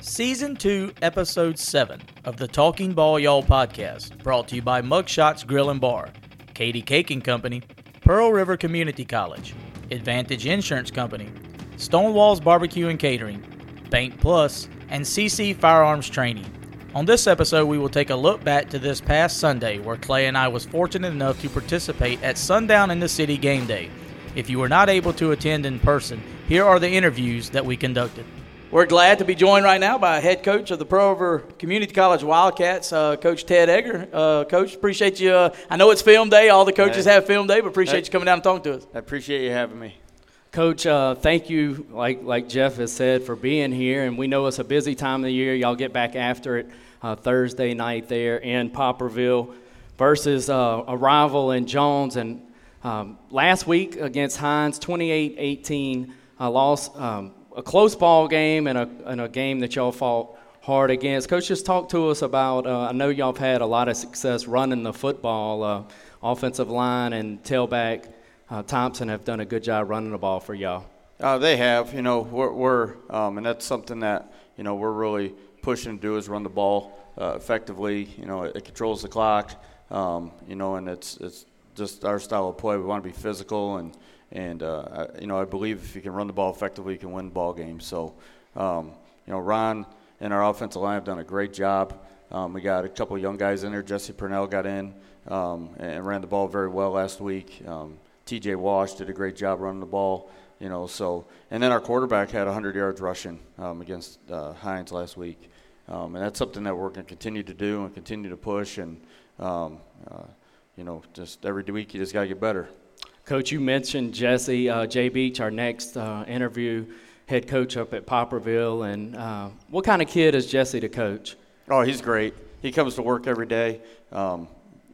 Season 2, Episode 7 of the Talking Ball Y'all podcast, brought to you by Mugshots Grill and Bar, Katie Cake and Company, Pearl River Community College, Advantage Insurance Company, Stonewalls Barbecue and Catering, Bank Plus, and CC Firearms Training. On this episode, we will take a look back to this past Sunday where Clay and I was fortunate enough to participate at Sundown in the City game day. If you were not able to attend in person, here are the interviews that we conducted. We're glad to be joined right now by head coach of the Pearl River Community College Wildcats, uh, Coach Ted Egger. Uh, coach, appreciate you. Uh, I know it's film day. All the coaches Hey. have film day, but appreciate Hey. you coming down and talking to us. I appreciate you having me. Coach, uh, thank you, like like Jeff has said, for being here. And we know it's a busy time of the year. Y'all get back after it uh, Thursday night there in Poplarville versus uh, a rival in Jones. And um, last week against Hinds, 28-18, uh, lost um, a close ball game and a, and a game that y'all fought hard against. Coach, just talk to us about. Uh, I know y'all have had a lot of success running the football, uh, offensive line and tailback. Uh, Thompson have done a good job running the ball for y'all. Uh, they have, you know, we're, we're um, and that's something that you know we're really pushing to do is run the ball uh, effectively. You know, it, it controls the clock. Um, you know, and it's it's just our style of play. We want to be physical and and uh, I, you know I believe if you can run the ball effectively, you can win ball games. So, um, you know, Ron and our offensive line have done a great job. Um, we got a couple young guys in there. Jesse Purnell got in um, and ran the ball very well last week. Um, T.J. Wash did a great job running the ball. You know, so and then our quarterback had 100 yards rushing um, against uh, Hinds last week, um, and that's something that we're going to continue to do and continue to push. And uh, you know, just every week you just got to get better. Coach, you mentioned Jesse uh, Jay Beach, our next uh, interview, head coach up at Poplarville. And uh, what kind of kid is Jesse to coach? Oh, he's great. He comes to work every day. Um,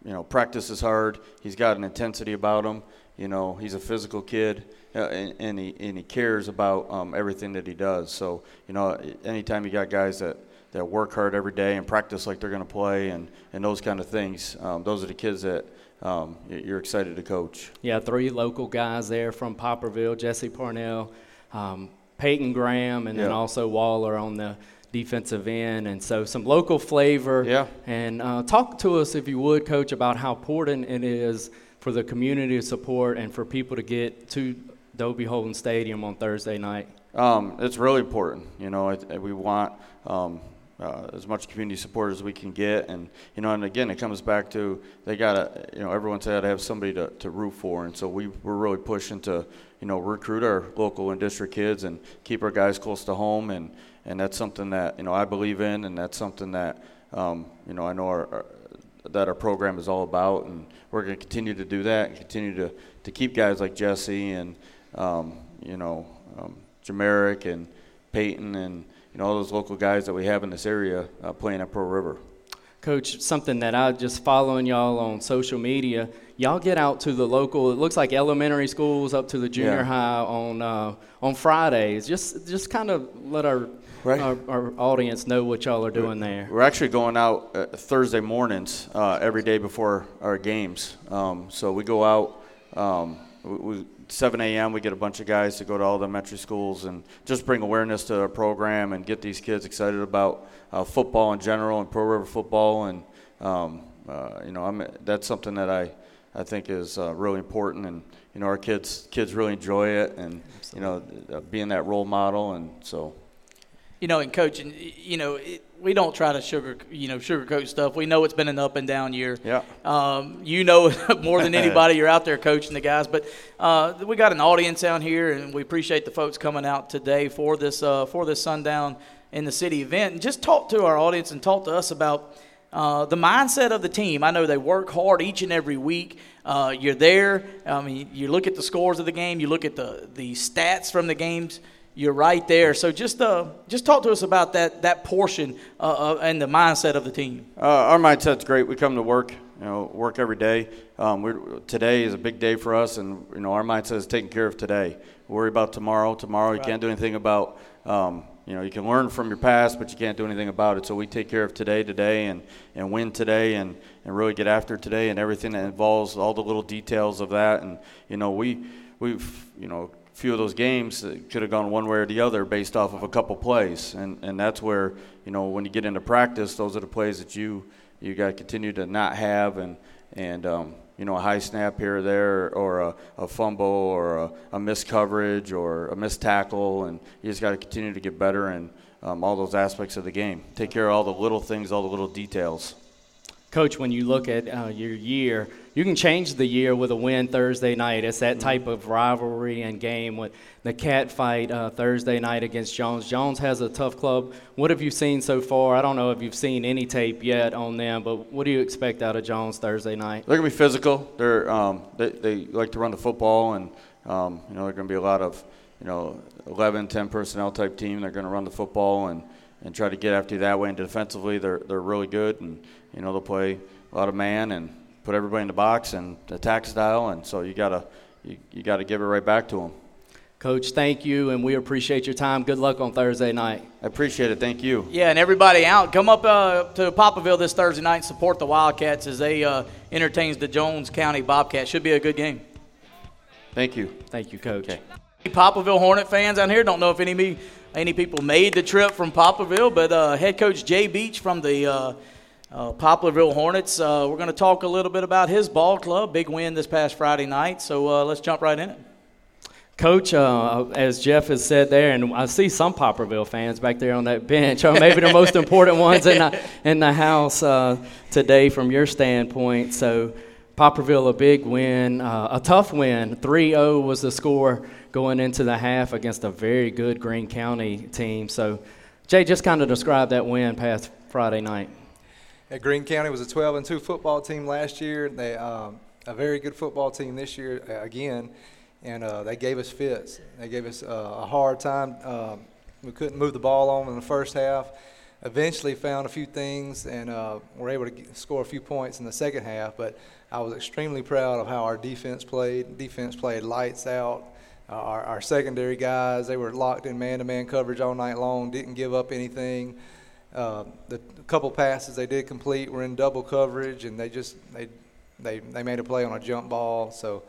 you know, practice is hard. He's got an intensity about him. You know, he's a physical kid, uh, and, and he and he cares about um, everything that he does. So, you know, anytime you got guys that, that work hard every day and practice like they're going to play, and, and those kind of things, um, those are the kids that um, you're excited to coach. Yeah, three local guys there from Poplarville Jesse Parnell, um, Peyton Graham, and then also Waller on the defensive end. And so some local flavor. Yeah. And uh, talk to us, if you would, Coach, about how important it is for the community to support and for people to get to Dobie Holden Stadium on Thursday night. Um, it's really important. You know, it, it- we want um, uh, as much community support as we can get, and you know, and again, it comes back to they gotta, you know, everyone's got to have somebody to, to root for, and so we we're really pushing to, you know, recruit our local and district kids and keep our guys close to home, and and that's something that you know I believe in, and that's something that um, you know I know our, our that our program is all about, and we're going to continue to do that and continue to, to keep guys like Jesse and um, you know um, Jameric and Peyton and you know all those local guys that we have in this area uh, playing at Pearl River. Coach, something that I just following y'all on social media. Y'all get out to the local. It looks like elementary schools up to the junior Yeah. high on uh, on Fridays. Just just kind of let our, Right. our our audience know what y'all are doing there. We're actually going out uh, Thursday mornings uh, every day before our games. Um, so we go out um, we, we, 7 a.m. We get a bunch of guys to go to all the elementary schools and just bring awareness to our program and get these kids excited about uh, football in general and Pearl River football. And um, uh, you know, I'm, that's something that I I think is uh, really important. And you know, our kids kids really enjoy it, and you know, uh, being that role model. And so. You know, and coaching, you know, it, we don't try to sugar, you know, sugarcoat stuff. We know it's been an up and down year. Yeah. Um, you know more than anybody. You're out there coaching the guys, but uh, we got an audience out here, and we appreciate the folks coming out today for this uh, for this sundown in the city event. And just talk to our audience and talk to us about uh, the mindset of the team. I know they work hard each and every week. Uh, you're there. I mean, you look at the scores of the game. You look at the the stats from the games. You're right there. So just uh, just talk to us about that that portion uh, uh, and the mindset of the team. Uh, our mindset's great. We come to work, you know, work every day. Um, we're, today is a big day for us, and you know, our mindset is taking care of today. Worry about tomorrow. Tomorrow, you can't do anything about. Um, you know, you can learn from your past, but you can't do anything about it. So we take care of today, today, and, and win today, and, and really get after today, and everything that involves all the little details of that. And you know, we we've you know few of those games could have gone one way or the other based off of a couple plays, and and that's where you know when you get into practice, those are the plays that you you got to continue to not have and and um, you know a high snap here or there or a, a fumble or a, a missed coverage or a missed tackle, and you just got to continue to get better and um, all those aspects of the game. Take care of all the little things, all the little details. Coach, when you look at uh, your year, you can change the year with a win Thursday night. It's that type of rivalry and game with the cat fight uh, Thursday night against Jones. Jones has a tough club. What have you seen so far? I don't know if you've seen any tape yet on them, but what do you expect out of Jones Thursday night? They're gonna be physical. They're um, they, they like to run the football, and um, you know they're gonna be a lot of you know 11, 10 personnel type team. They're gonna run the football and and try to get after you that way. And defensively, they're they're really good, and you know they'll play a lot of man and put everybody in the box and attack style. And so you gotta you, you gotta give it right back to them. Coach, thank you, and we appreciate your time. Good luck on Thursday night. I appreciate it. Thank you. Yeah, and everybody out, come up uh, to Poplarville this Thursday night and support the Wildcats as they uh, entertains the Jones County Bobcats. Should be a good game. Thank you. Thank you, Coach. Okay. Poplarville Hornet fans out here. Don't know if any me any people made the trip from Poplarville, but uh, head coach Jay Beach from the uh, Poplarville Hornets. Uh, we're going to talk a little bit about his ball club. Big win this past Friday night. So uh, let's jump right in it. Coach, uh, as Jeff has said there, and I see some Poplarville fans back there on that bench, or maybe the most important ones in the, in the house uh, today from your standpoint. So, Poplarville, a big win, uh, a tough win. 3 0 was the score going into the half against a very good Greene County team. So, Jay, just kind of describe that win past Friday night. Greene County was a 12 and 2 football team last year. They um, a very good football team this year uh, again, and uh, they gave us fits. They gave us uh, a hard time. Um, we couldn't move the ball on in the first half. Eventually, found a few things and uh, were able to get, score a few points in the second half. But I was extremely proud of how our defense played. Defense played lights out. Our, our, secondary guys, they were locked in man-to-man coverage all night long. Didn't give up anything. Uh, the couple passes they did complete were in double coverage, and they just they they they made a play on a jump ball. So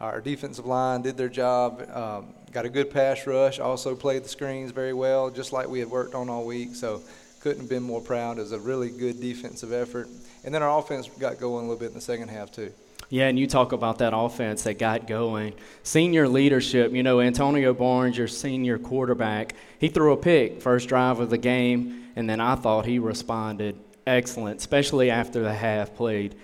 our defensive line did their job. Um, got a good pass rush. Also played the screens very well, just like we had worked on all week. So couldn't have been more proud. It was a really good defensive effort. And then our offense got going a little bit in the second half too. Yeah, and you talk about that offense that got going. Senior leadership, you know, Antonio Barnes, your senior quarterback, he threw a pick first drive of the game, and then I thought he responded excellent, especially after the half played.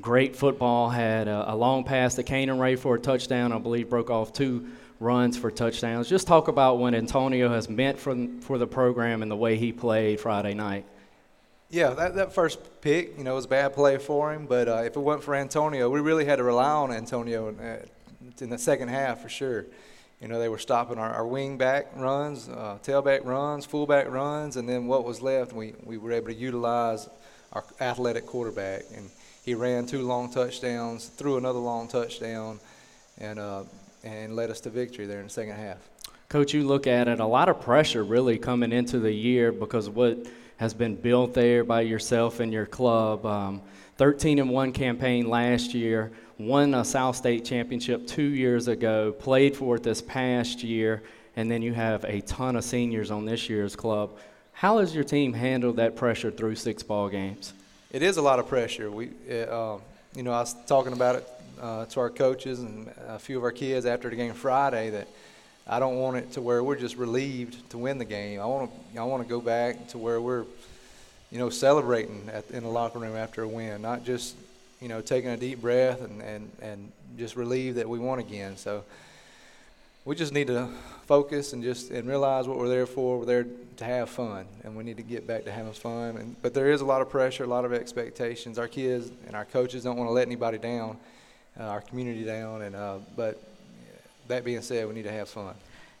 Great football, had a, a long pass to Canaan Ray for a touchdown, I believe broke off two runs for touchdowns. Just talk about what Antonio has meant for, for the program and the way he played Friday night. Yeah, that, that first pick, you know, was a bad play for him. But uh, if it wasn't for Antonio, we really had to rely on Antonio in, uh, in the second half for sure. You know, they were stopping our, our wing back runs, uh, tailback runs, fullback runs, and then what was left, we, we were able to utilize our athletic quarterback. And he ran two long touchdowns, threw another long touchdown, and, uh, and led us to victory there in the second half. Coach, you look at it, a lot of pressure really coming into the year because what – has been built there by yourself and your club. Um, 13 and 1 campaign last year, won a South State championship two years ago, played for it this past year, and then you have a ton of seniors on this year's club. How has your team handled that pressure through six ball games? It is a lot of pressure. We, uh, you know, I was talking about it uh, to our coaches and a few of our kids after the game Friday that – I don't want it to where we're just relieved to win the game. I want to I want to go back to where we're, you know, celebrating at, in the locker room after a win, not just, you know, taking a deep breath and, and, and just relieved that we won again. So we just need to focus and just and realize what we're there for. We're there to have fun, and we need to get back to having fun. And, but there is a lot of pressure, a lot of expectations. Our kids and our coaches don't want to let anybody down, uh, our community down. And uh, but that being said, we need to have fun.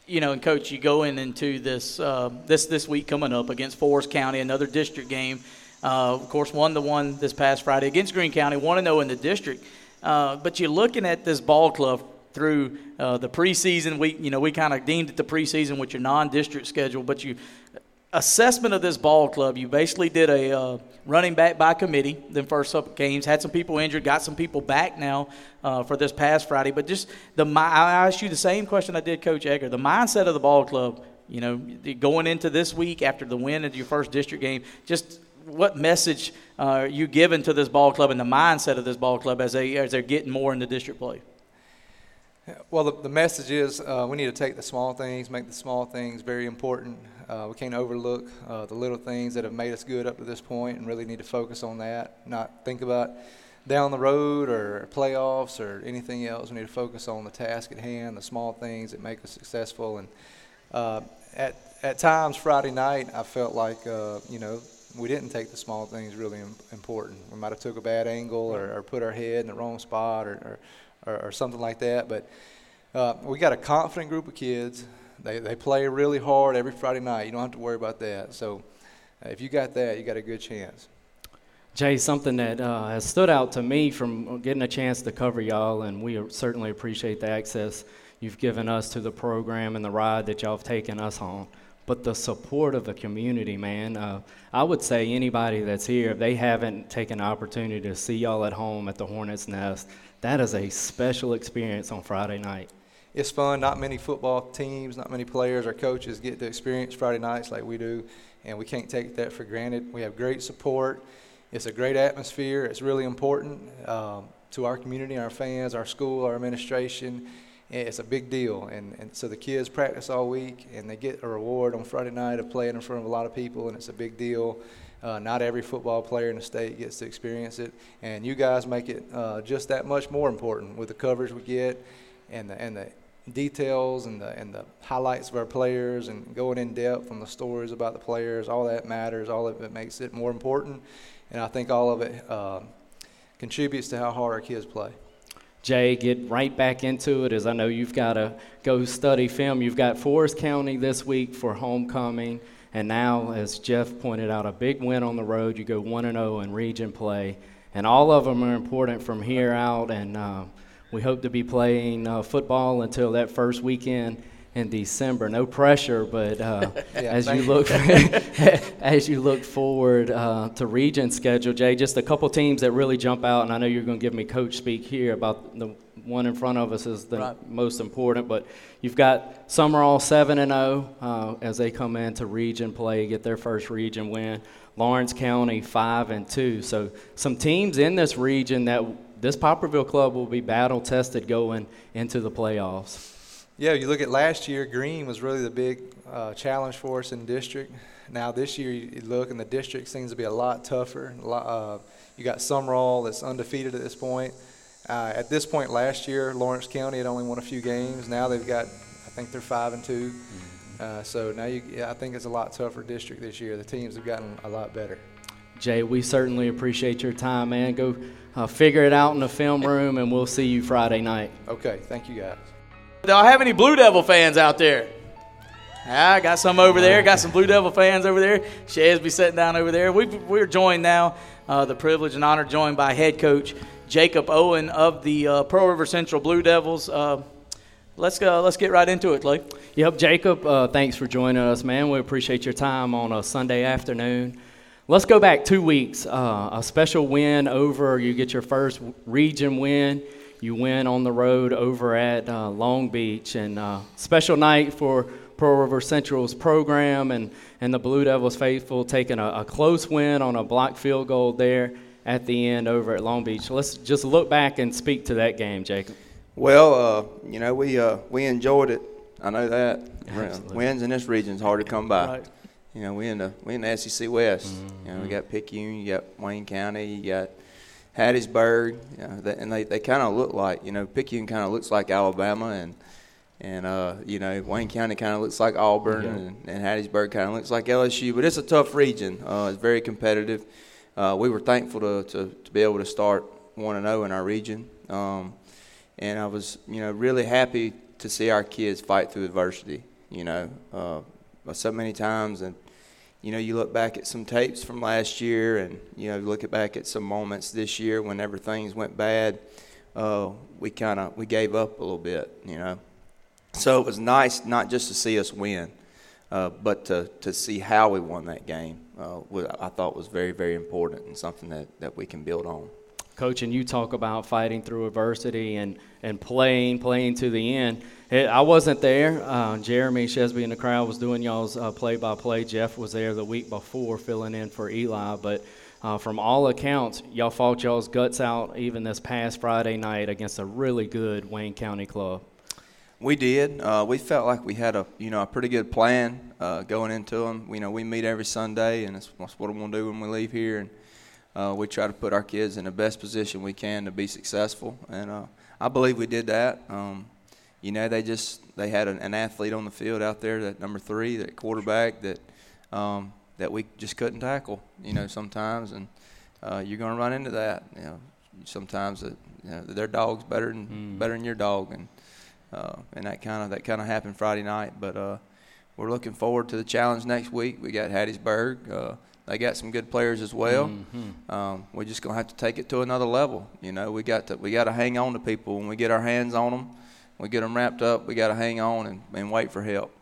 You know, and coach, you go in into this uh, this this week coming up against Forrest County, another district game. Uh, of course, won the one this past Friday against Greene County. Want to know in the district, uh, but you're looking at this ball club through uh, the preseason. We you know we kind of deemed it the preseason with your non-district schedule, but you assessment of this ball club, you basically did a uh, running back by committee. Then first up games had some people injured, got some people back now uh, for this past Friday. But just the I asked you the same question I did Coach Egger. The mindset of the ball club, you know, going into this week after the win of your first district game, just what message uh, are you giving to this ball club and the mindset of this ball club as they as they're getting more into district play? Well, the, the message is uh, we need to take the small things, make the small things very important. Uh, we can't overlook uh, the little things that have made us good up to this point and really need to focus on that, not think about down the road or playoffs or anything else. We need to focus on the task at hand, the small things that make us successful. And uh, at, at times, Friday night, I felt like, uh, you know, we didn't take the small things really important. We might have took a bad angle or, or put our head in the wrong spot or, or or, something like that. But uh, we got a confident group of kids. They, they play really hard every Friday night. You don't have to worry about that. So uh, if you got that, you got a good chance. Jay, something that uh, has stood out to me from getting a chance to cover y'all, and we certainly appreciate the access you've given us to the program and the ride that y'all have taken us on. But the support of the community, man. Uh, I would say anybody that's here, if they haven't taken the opportunity to see y'all at home at the Hornets Nest, that is a special experience on Friday night. It's fun. Not many football teams, not many players or coaches get to experience Friday nights like we do, and we can't take that for granted. We have great support. It's a great atmosphere. It's really important um, to our community, our fans, our school, our administration. It's a big deal, and, and so the kids practice all week, and they get a reward on Friday night of playing in front of a lot of people, and it's a big deal. Uh, not every football player in the state gets to experience it, and you guys make it uh, just that much more important with the coverage we get and the and the details and the and the highlights of our players and going in depth on the stories about the players. All that matters. All of it makes it more important, and I think all of it uh, contributes to how hard our kids play. Jay, get right back into it as I know you've got to go study film. You've got Forrest County this week for homecoming. And now, as Jeff pointed out, a big win on the road. You go 1 0 in region play. And all of them are important from here out. And uh, we hope to be playing uh, football until that first weekend in December. No pressure, but uh, yeah, as you look as you look forward uh, to region schedule, Jay, just a couple teams that really jump out, and I know you're going to give me coach speak here about the one in front of us is the right. most important. But you've got Sumrall seven and zero oh, uh, as they come into region play, get their first region win. Lawrence County five and two. So some teams in this region that this Poplarville club will be battle tested going into the playoffs. Yeah, you look at last year, Greene was really the big uh, challenge for us in district. Now this year, you look and the district seems to be a lot tougher. A lot, uh, you got Sumrall that's undefeated at this point. Uh, at this point last year, Lawrence County had only won a few games. Now they've got, I think they're five and 2 mm-hmm. uh, so now you, yeah, I think it's a lot tougher district this year. The teams have gotten a lot better. Jay, we certainly appreciate your time, man. Go uh, figure it out in the film room, and we'll see you Friday night. Okay, thank you guys. Do I have any Blue Devil fans out there? I got some over there. Got some Blue Devil fans over there. Shaz be sitting down over there. we are joined now, uh, the privilege and honor, joined by head coach Jacob Owen of the uh, Pearl River Central Blue Devils. Uh, let's go. Let's get right into it, Clay. Yep, Jacob. Uh, thanks for joining us, man. We appreciate your time on a Sunday afternoon. Let's go back two weeks. Uh, a special win over. You get your first region win. You win on the road over at uh, Long Beach, and uh, special night for Pearl River Central's program and, and the Blue Devils faithful taking a, a close win on a block field goal there at the end over at Long Beach. Let's just look back and speak to that game, Jacob. Well, uh, you know, we uh, we enjoyed it. I know that Absolutely. wins in this region is hard to come by. Right. You know, we in the we in the SEC West. Mm-hmm. You know, we got Picayune, you got Wayne County, you got Hattiesburg, you know, and they, they kind of look like you know Picayune kind of looks like Alabama, and and uh, you know Wayne County kind of looks like Auburn, yeah. and, and Hattiesburg kind of looks like LSU. But it's a tough region. Uh, it's very competitive uh, we were thankful to, to, to, be able to start 1 and 0 in our region. Um, and I was, you know, really happy to see our kids fight through adversity, you know, uh, so many times. And, you know, you look back at some tapes from last year and, you know, look back at some moments this year whenever things went bad, uh, we kind of, we gave up a little bit, you know. So it was nice not just to see us win, uh, but to, to see how we won that game, uh, I thought was very, very important and something that, that we can build on. Coach, and you talk about fighting through adversity and, and playing, playing to the end. It, I wasn't there. Uh, Jeremy Shesby in the crowd was doing y'all's play by play. Jeff was there the week before filling in for Eli. But uh, from all accounts, y'all fought y'all's guts out even this past Friday night against a really good Wayne County club. We did. Uh, we felt like we had a you know a pretty good plan uh, going into them. You know, we meet every Sunday, and that's, what I'm going to do when we leave here. And uh, we try to put our kids in the best position we can to be successful. And uh, I believe we did that. Um, you know, they just they had an, an, athlete on the field out there, that number three, that quarterback that um, that we just couldn't tackle. You know, sometimes, and uh, you're going to run into that. You know, sometimes it, you know, their dog's better than mm. better than your dog, and uh, and that kind of that kind of happened Friday night. But uh, we're looking forward to the challenge next week. We got Hattiesburg. They got some good players as well. Mm-hmm. Um, we're just gonna have to take it to another level. You know, we got to we got to hang on to people when we get our hands on them. We get them wrapped up. We got to hang on and, and wait for help.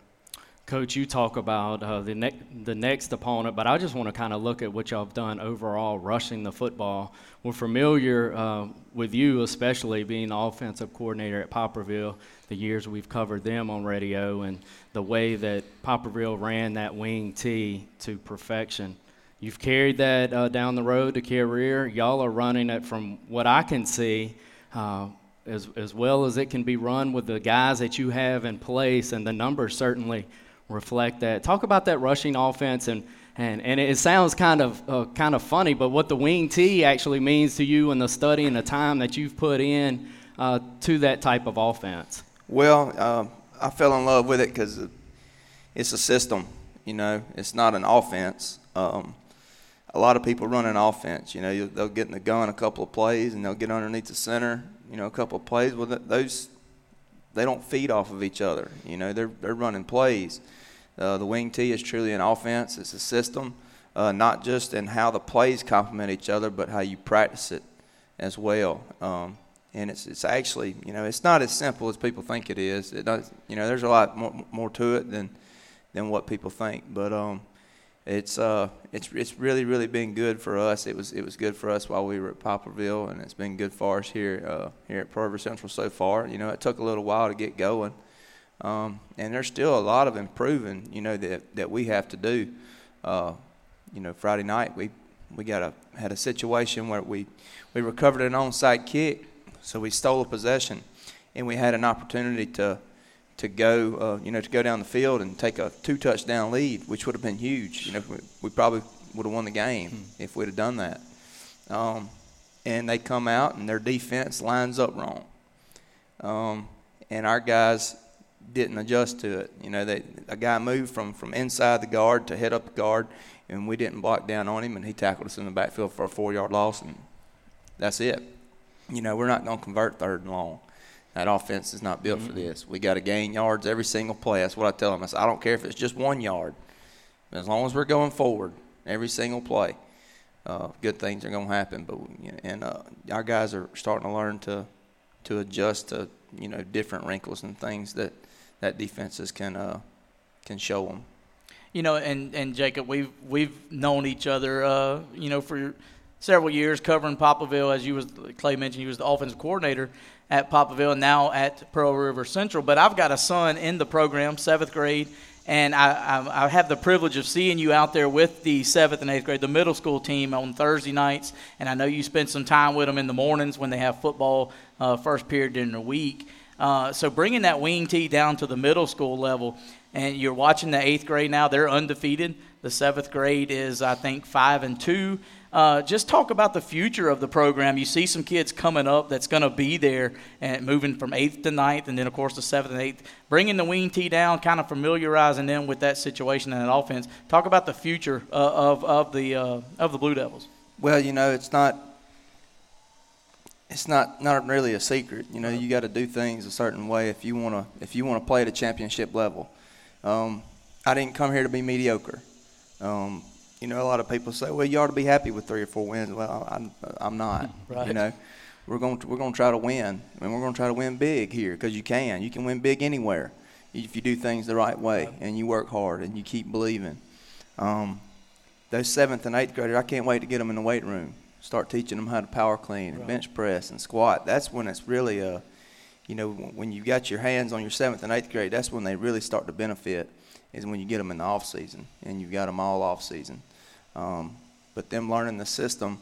Coach, you talk about uh, the, ne- the next opponent, but I just want to kind of look at what y'all have done overall, rushing the football. We're familiar uh, with you, especially being the offensive coordinator at Poplarville, the years we've covered them on radio, and the way that Poplarville ran that wing T to perfection. You've carried that uh, down the road to Carriere. Y'all are running it from what I can see. Uh, as, as well as it can be run with the guys that you have in place, and the numbers certainly reflect that. Talk about that rushing offense, and and, and it sounds kind of uh, kind of funny, but what the wing T actually means to you and the study and the time that you've put in uh, to that type of offense. Well, uh, I fell in love with it because it's a system. You know, it's not an offense. Um, a lot of people run an offense. You know, they'll get in the gun a couple of plays and they'll get underneath the center. You know, a couple of plays. Well, those they don't feed off of each other. You know, they're they're running plays. Uh, the wing T is truly an offense. It's a system, uh, not just in how the plays complement each other, but how you practice it as well. Um, and it's it's actually you know it's not as simple as people think it is. It does you know there's a lot more, more to it than than what people think. But um, it's uh it's it's really really been good for us. It was it was good for us while we were at Poplarville, and it's been good for us here uh, here at Pearl River Central so far. You know it took a little while to get going. Um, and there's still a lot of improving, you know, that, that we have to do. Uh, you know, Friday night we we got a had a situation where we we recovered an onside kick, so we stole a possession, and we had an opportunity to to go, uh, you know, to go down the field and take a two touchdown lead, which would have been huge. You know, we, we probably would have won the game hmm. if we'd have done that. Um, and they come out and their defense lines up wrong. Um, and our guys didn't adjust to it. You know, they, a guy moved from, from inside the guard to head up the guard, and we didn't block down on him, and he tackled us in the backfield for a four yard loss, and that's it. You know, we're not going to convert third and long. That offense is not built mm-hmm. for this. We got to gain yards every single play. That's what I tell them. I, say, I don't care if it's just one yard. As long as we're going forward every single play, uh, good things are going to happen. But and uh, our guys are starting to learn to to adjust to you know different wrinkles and things that that defenses can uh, can show them. You know, and, and Jacob, we've we've known each other, uh, you know, for several years covering Poplarville. As you was Clay mentioned, he was the offensive coordinator at Poplarville, and now at Pearl River Central. But I've got a son in the program, seventh grade, and I, I, I, have the privilege of seeing you out there with the seventh and eighth grade, the middle school team on Thursday nights. And I know you spend some time with them in the mornings when they have football uh, first period during the week. Uh, so bringing that wing T down to the middle school level, and you're watching the eighth grade now; they're undefeated. The seventh grade is, I think, five and two. Uh, just talk about the future of the program. You see some kids coming up that's going to be there and moving from eighth to ninth, and then of course the seventh and eighth. Bringing the wing T down, kind of familiarizing them with that situation and that offense. Talk about the future uh, of of the uh, of the Blue Devils. Well, you know, it's not it's not not really a secret. You know, you got to do things a certain way if you want to if you want to play at a championship level. Um, I didn't come here to be mediocre. Um, you know, a lot of people say, "Well, you ought to be happy with three or four wins." Well, I'm, I'm not. Right. You know, we're going to, we're going to try to win, and we're going to try to win big here because you can. You can win big anywhere. if you do things the right way and you work hard and you keep believing. Um, those seventh and eighth graders, I can't wait to get them in the weight room. Start teaching them how to power clean and bench press and squat. That's when it's really a, uh, you know, when you've got your hands on your seventh and eighth grade, that's when they really start to benefit. Is when you get them in the off season and you've got them all off season. Um, but them learning the system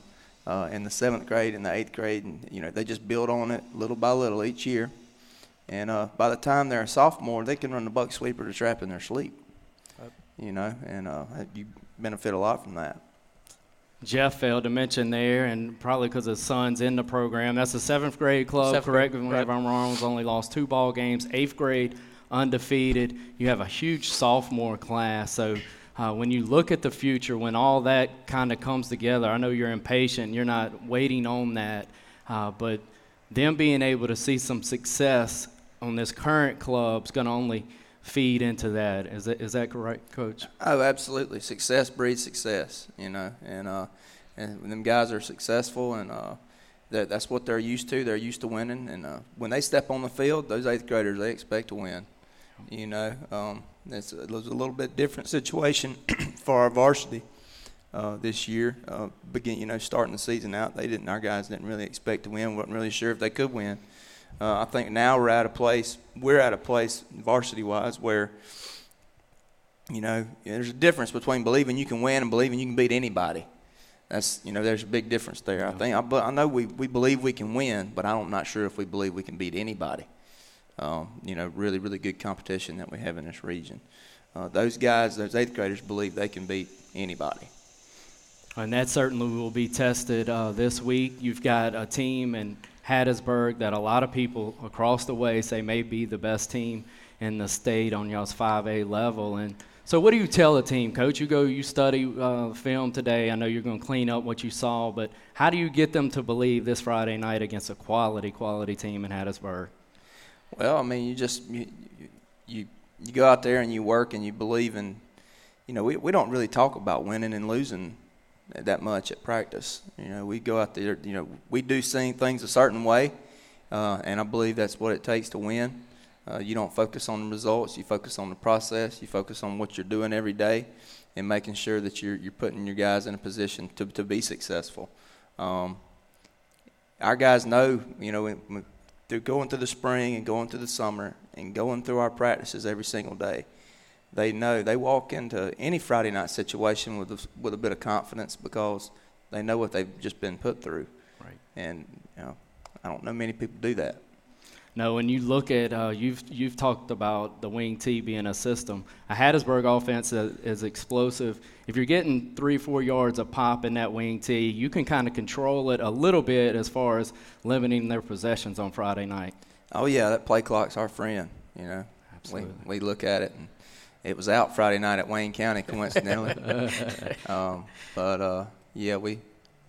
uh, in the seventh grade and the eighth grade, and you know they just build on it little by little each year. And uh, by the time they're a sophomore, they can run the buck sweeper to trap in their sleep. You know, and uh, you benefit a lot from that. Jeff failed to mention there, and probably because his son's in the program. That's a seventh grade club. Seventh correct me if I'm wrong. Has only lost two ball games. Eighth grade undefeated. You have a huge sophomore class, so. Uh, when you look at the future, when all that kind of comes together, I know you're impatient, you're not waiting on that, uh, but them being able to see some success on this current club is going to only feed into that. Is that is that correct, Coach? Oh, absolutely. Success breeds success. You know, and uh, and when them guys are successful and uh, that that's what they're used to. They're used to winning, and uh, when they step on the field, those eighth graders they expect to win. You know, um, it's a, it was a little bit different situation for our varsity. Uh, this year, uh, begin you know starting the season out, they didn't. Our guys didn't really expect to win. wasn't really sure if they could win, uh, I think now we're at a place, we're at a place varsity wise where, you know, there's a difference between believing you can win and believing you can beat anybody. That's, you know, there's a big difference there. I think, I, but I know we, we believe we can win, but I'm not sure if we believe we can beat anybody. Um, you know, really, really good competition that we have in this region. Uh, those guys, those eighth graders, believe they can beat anybody. And that certainly will be tested uh, this week. You've got a team and Hattiesburg that a lot of people across the way say may be the best team in the state on y'all's 5A level. And so, what do you tell the team, Coach? You go, you study uh, film today. I know you're going to clean up what you saw, but how do you get them to believe this Friday night against a quality, quality team in Hattiesburg? Well, I mean, you just you, you you go out there and you work and you believe in. You know, we we don't really talk about winning and losing that much at practice. You know, we go out there. You know, we do seeing things a certain way, uh, and I believe that's what it takes to win. Uh, you don't focus on the results. You focus on the process. You focus on what you're doing every day, and making sure that you're you're putting your guys in a position to to be successful. Um, our guys know, you know, through going through the spring and going through the summer and going through our practices every single day they know they walk into any Friday night situation with a, with a bit of confidence because they know what they've just been put through. Right. And you know, I don't know many people do that. No, when you look at uh, you've you've talked about the wing T being a system. A Hattiesburg offense is, is explosive. If you're getting three four yards of pop in that wing T, you can kind of control it a little bit as far as limiting their possessions on Friday night. Oh yeah, that play clock's our friend. You know, Absolutely. we we look at it and it was out Friday night at Wayne County, coincidentally. um, but uh, yeah, we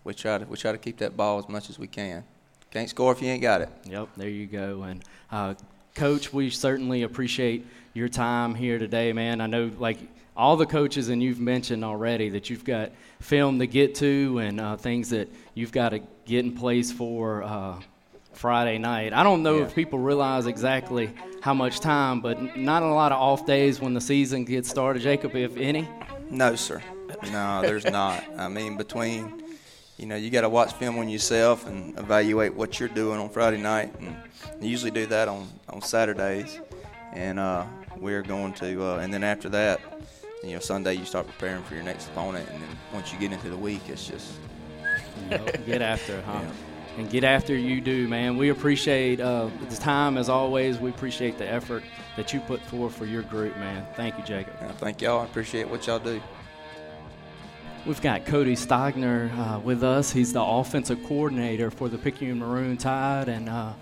we try to we try to keep that ball as much as we can. Can't score if you ain't got it. Yep, there you go. And uh, coach, we certainly appreciate your time here today, man. I know like all the coaches and you've mentioned already that you've got film to get to and uh, things that you've got to get in place for uh, Friday night. I don't know yeah. if people realize exactly how much time, but not a lot of off days when the season gets started. Jacob, if any? No, sir. No, there's not. I mean, between, you know, you got to watch film on yourself and evaluate what you're doing on Friday night, and usually do that on on Saturdays. And uh, we're going to, uh, and then after that, you know, Sunday you start preparing for your next opponent, and then once you get into the week, it's just you know, get after it, huh? Yeah and get after you do, man. We appreciate uh, the time as always. We appreciate the effort that you put forth for your group, man. Thank you, Jacob. Yeah, thank y'all. I appreciate what y'all do. We've got Cody Steigner uh, with us. He's the offensive coordinator for the Picayune Maroon Tide. And uh,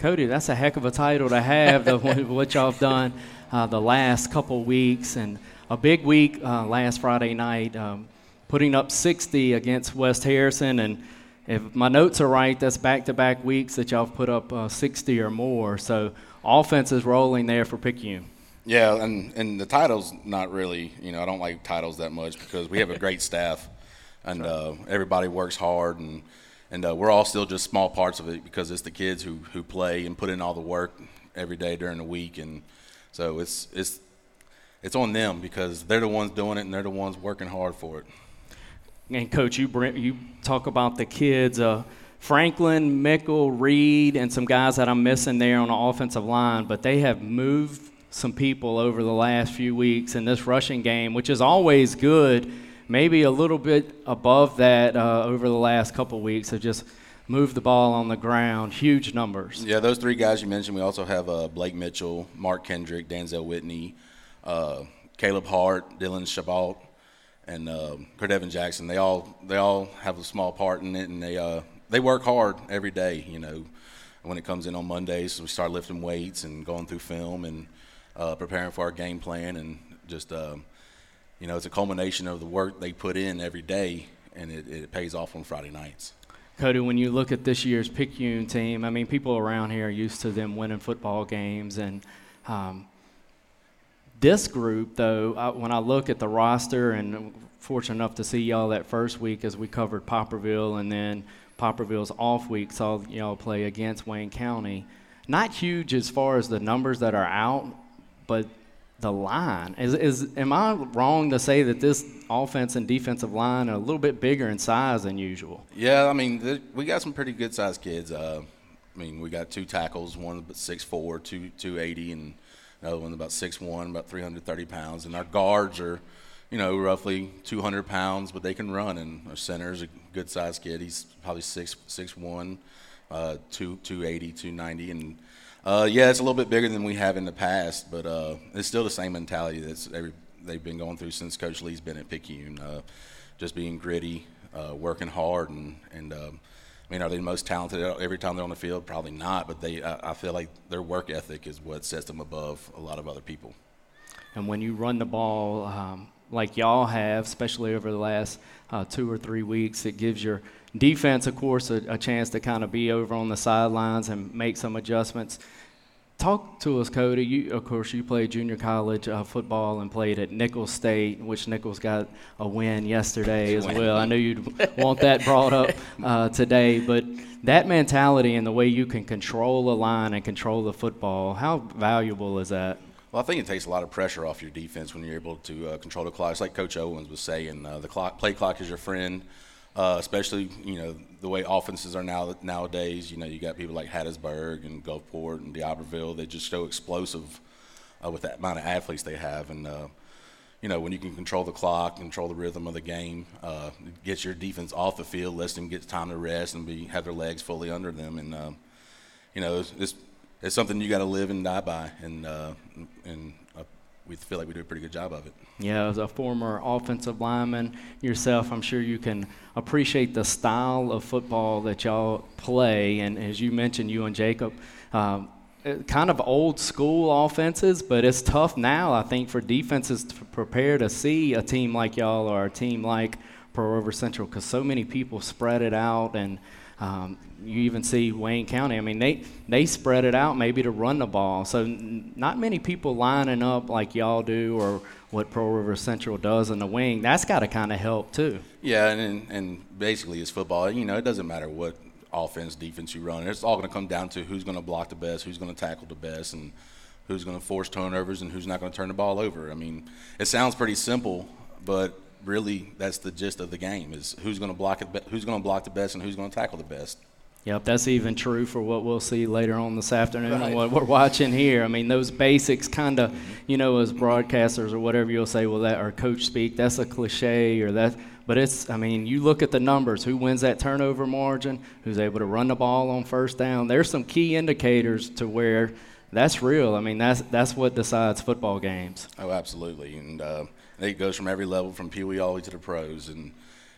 Cody, that's a heck of a title to have, the, what y'all have done uh, the last couple weeks. And a big week uh, last Friday night, um, putting up 60 against West Harrison. And if my notes are right, that's back to back weeks that y'all have put up uh, 60 or more. So offense is rolling there for Picayune. Yeah, and, and the title's not really, you know, I don't like titles that much because we have a great staff and uh, everybody works hard and and uh, we're all still just small parts of it because it's the kids who, who play and put in all the work every day during the week and So it's it's it's on them because they're the ones doing it and they're the ones working hard for it. And coach, you bring, you talk about the kids. Uh, Franklin, Mickle, Reed, and some guys that I'm missing there on the offensive line, but they have moved some people over the last few weeks in this rushing game, which is always good. Maybe a little bit above that uh, over the last couple weeks of just move the ball on the ground, huge numbers. Yeah, those three guys you mentioned. We also have uh, Blake Mitchell, Mark Kendrick, Danzel Whitney, uh, Caleb Hart, Dylan Chabot, and uh, Evan Jackson. They all they all have a small part in it, and they uh, they work hard every day. You know, when it comes in on Mondays, we start lifting weights and going through film and uh, preparing for our game plan, and just um, you know, it's a culmination of the work they put in every day, and it, it pays off on Friday nights. Cody, when you look at this year's Picayune team, I mean, people around here are used to them winning football games, and um, this group, though, I, when I look at the roster, and fortunate enough to see y'all that first week as we covered Poplarville, and then Poplarville's off week saw y'all play against Wayne County. Not huge as far as the numbers that are out, but the line is, is am I wrong to say that this offense and defensive line are a little bit bigger in size than usual? Yeah, I mean we got some pretty good sized kids. Uh, I mean we got two tackles, one about six four, two two eighty, and another one about six one, about three hundred thirty pounds. And our guards are, you know, roughly two hundred pounds, but they can run. And our center is a good sized kid. He's probably six six one, uh, two two eighty, two ninety, and uh, yeah, it's a little bit bigger than we have in the past, but uh, it's still the same mentality that's every, they've been going through since Coach Lee's been at Picayune. Uh, just being gritty, uh, working hard, and and um, I mean, are they the most talented every time they're on the field? Probably not, but they I, I feel like their work ethic is what sets them above a lot of other people. And when you run the ball um, like y'all have, especially over the last uh, two or three weeks, it gives your defense, of course, a, a chance to kind of be over on the sidelines and make some adjustments. Talk to us, Cody. You, of course, you played junior college uh, football and played at Nicholls State, which Nicholls got a win yesterday as well. I know you'd want that brought up uh, today, but that mentality and the way you can control the line and control the football, how valuable is that? Well, I think it takes a lot of pressure off your defense when you're able to uh, control the clock. It's like Coach Owens was saying, uh, the clock, play clock is your friend. Uh, especially you know the way offenses are now nowadays. You know you got people like Hattiesburg and Gulfport and D'Iberville that just so explosive uh, with that amount of athletes they have, and uh, you know when you can control the clock, control the rhythm of the game, uh, get your defense off the field, let them get time to rest and be have their legs fully under them, and uh, you know it's, it's, it's something you got to live and die by, and uh, and we feel like we do a pretty good job of it. Yeah, as a former offensive lineman yourself, I'm sure you can appreciate the style of football that y'all play. And as you mentioned, you and Jacob, um, kind of old school offenses, but it's tough now, I think, for defenses to prepare to see a team like y'all or a team like Pearl River Central because so many people spread it out and um, you even see Wayne County. I mean, they they spread it out maybe to run the ball. So n- not many people lining up like y'all do, or what Pearl River Central does in the wing. That's got to kind of help too. Yeah, and and basically it's football. You know, it doesn't matter what offense, defense you run. It's all going to come down to who's going to block the best, who's going to tackle the best, and who's going to force turnovers and who's not going to turn the ball over. I mean, it sounds pretty simple, but really that's the gist of the game is who's going to block it, who's going to block the best and who's going to tackle the best. Yep, that's even true for what we'll see later on this afternoon right. and what we're watching here. I mean, those basics kind of, you know, as broadcasters or whatever you'll say, well, that or coach speak, that's a cliche or that. But it's, I mean, you look at the numbers. Who wins that turnover margin? Who's able to run the ball on first down? There's some key indicators to where that's real. I mean, that's that's what decides football games. Oh, absolutely, and uh, it goes from every level, from Pee Wee all the way to the pros, and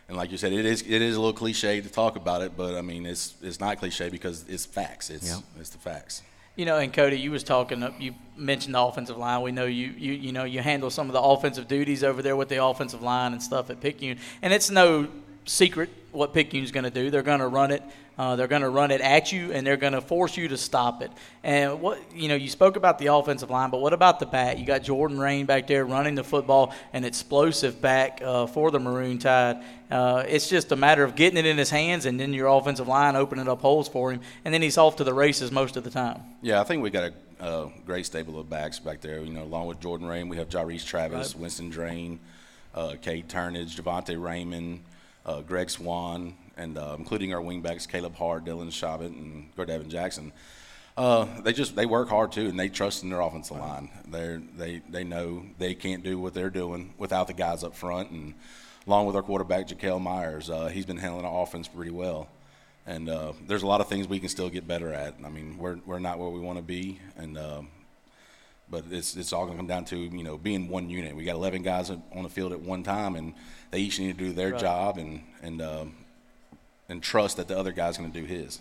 and like you said, it is it is a little cliche to talk about it, but I mean it's it's not cliche because it's facts. It's yep. it's the facts. You know, and Cody, you was talking. You mentioned the offensive line. We know you you you know you handle some of the offensive duties over there with the offensive line and stuff at Picayune, and it's no secret what Picayune's going to do. They're going to run it. Uh, they're going to run it at you, and they're going to force you to stop it. And what you know, you spoke about the offensive line, but what about the back? You got Jordan Rain back there running the football, an explosive back uh, for the Maroon Tide. Uh, it's just a matter of getting it in his hands, and then your offensive line opening up holes for him, and then he's off to the races most of the time. Yeah, I think we got a uh, great stable of backs back there. You know, along with Jordan Rain, we have Jarice Travis, right. Winston Drain, uh, Cade Turnage, Javante Raymond, uh, Greg Swan, and uh, including our wingbacks Caleb Hart, Dylan Shabbat, and Gordevin Jackson. Uh, they just they work hard too, and they trust in their offensive line. They they they know they can't do what they're doing without the guys up front, and along with our quarterback Jaquel Myers, uh, he's been handling our offense pretty well. And uh, there's a lot of things we can still get better at. I mean, we're we're not where we want to be, and uh, but it's it's all going to come down to you know being one unit. We got 11 guys on the field at one time, and they each need to do their right. job and and um, and trust that the other guy's going to do his.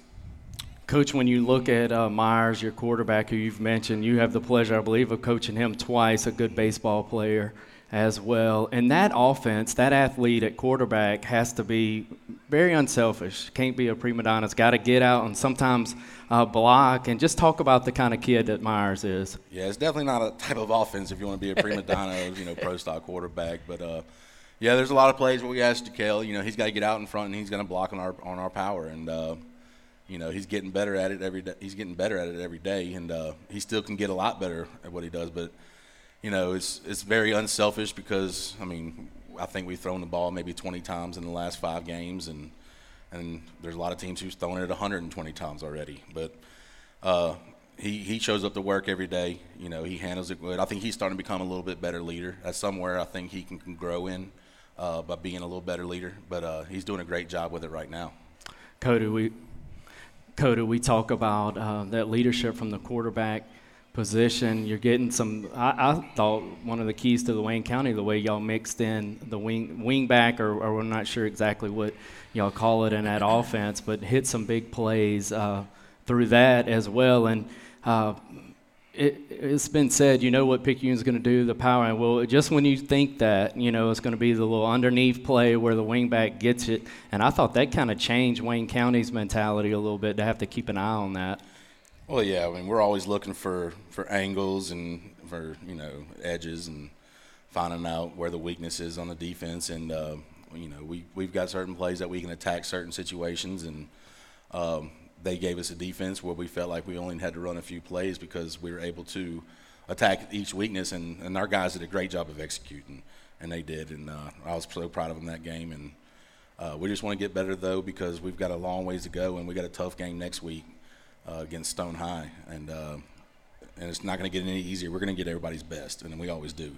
Coach, when you look at uh, Myers, your quarterback, who you've mentioned, you have the pleasure, I believe, of coaching him twice, a good baseball player as well. And that offense, that athlete at quarterback has to be very unselfish. Can't be a prima donna. It's got to get out and sometimes uh, block. And just talk about the kind of kid that Myers is. Yeah, it's definitely not a type of offense if you want to be a prima donna, you know, pro style quarterback. But uh, yeah, there's a lot of plays where we ask Jaquel, you know, he's got to get out in front and he's going to block on our on our power. And uh, you know he's getting better at it every day. He's getting better at it every day, and uh, he still can get a lot better at what he does. But you know, it's it's very unselfish because I mean, I think we've thrown the ball maybe 20 times in the last five games, and and there's a lot of teams who's thrown it 120 times already. But uh, he he shows up to work every day. You know, he handles it good. I think he's starting to become a little bit better leader. That's somewhere I think he can, can grow in uh, by being a little better leader. But uh, he's doing a great job with it right now. Cody, we Coda, we talk about uh, that leadership from the quarterback position. You're getting some. I, I, thought one of the keys to the Wayne County, the way y'all mixed in the wing wing back, or, or we're not sure exactly what y'all call it in that offense, but hit some big plays uh, through that as well. And uh, it, has been said, you know what Picayune's going to do, the power. And well, just when you think that, you know, it's going to be the little underneath play where the wingback gets it. And I thought that kind of changed Wayne County's mentality a little bit to have to keep an eye on that. Well, yeah, I mean, we're always looking for, for angles and for, you know, edges and finding out where the weakness is on the defense. And, uh, you know, we, we've got certain plays that we can attack certain situations. And, um, they gave us a defense where we felt like we only had to run a few plays because we were able to attack each weakness, and, and our guys did a great job of executing, and they did, and uh, I was so proud of them that game. And uh, we just want to get better though because we've got a long ways to go, and we got a tough game next week uh, against Stone High, and uh, and it's not going to get any easier. We're going to get everybody's best, and we always do.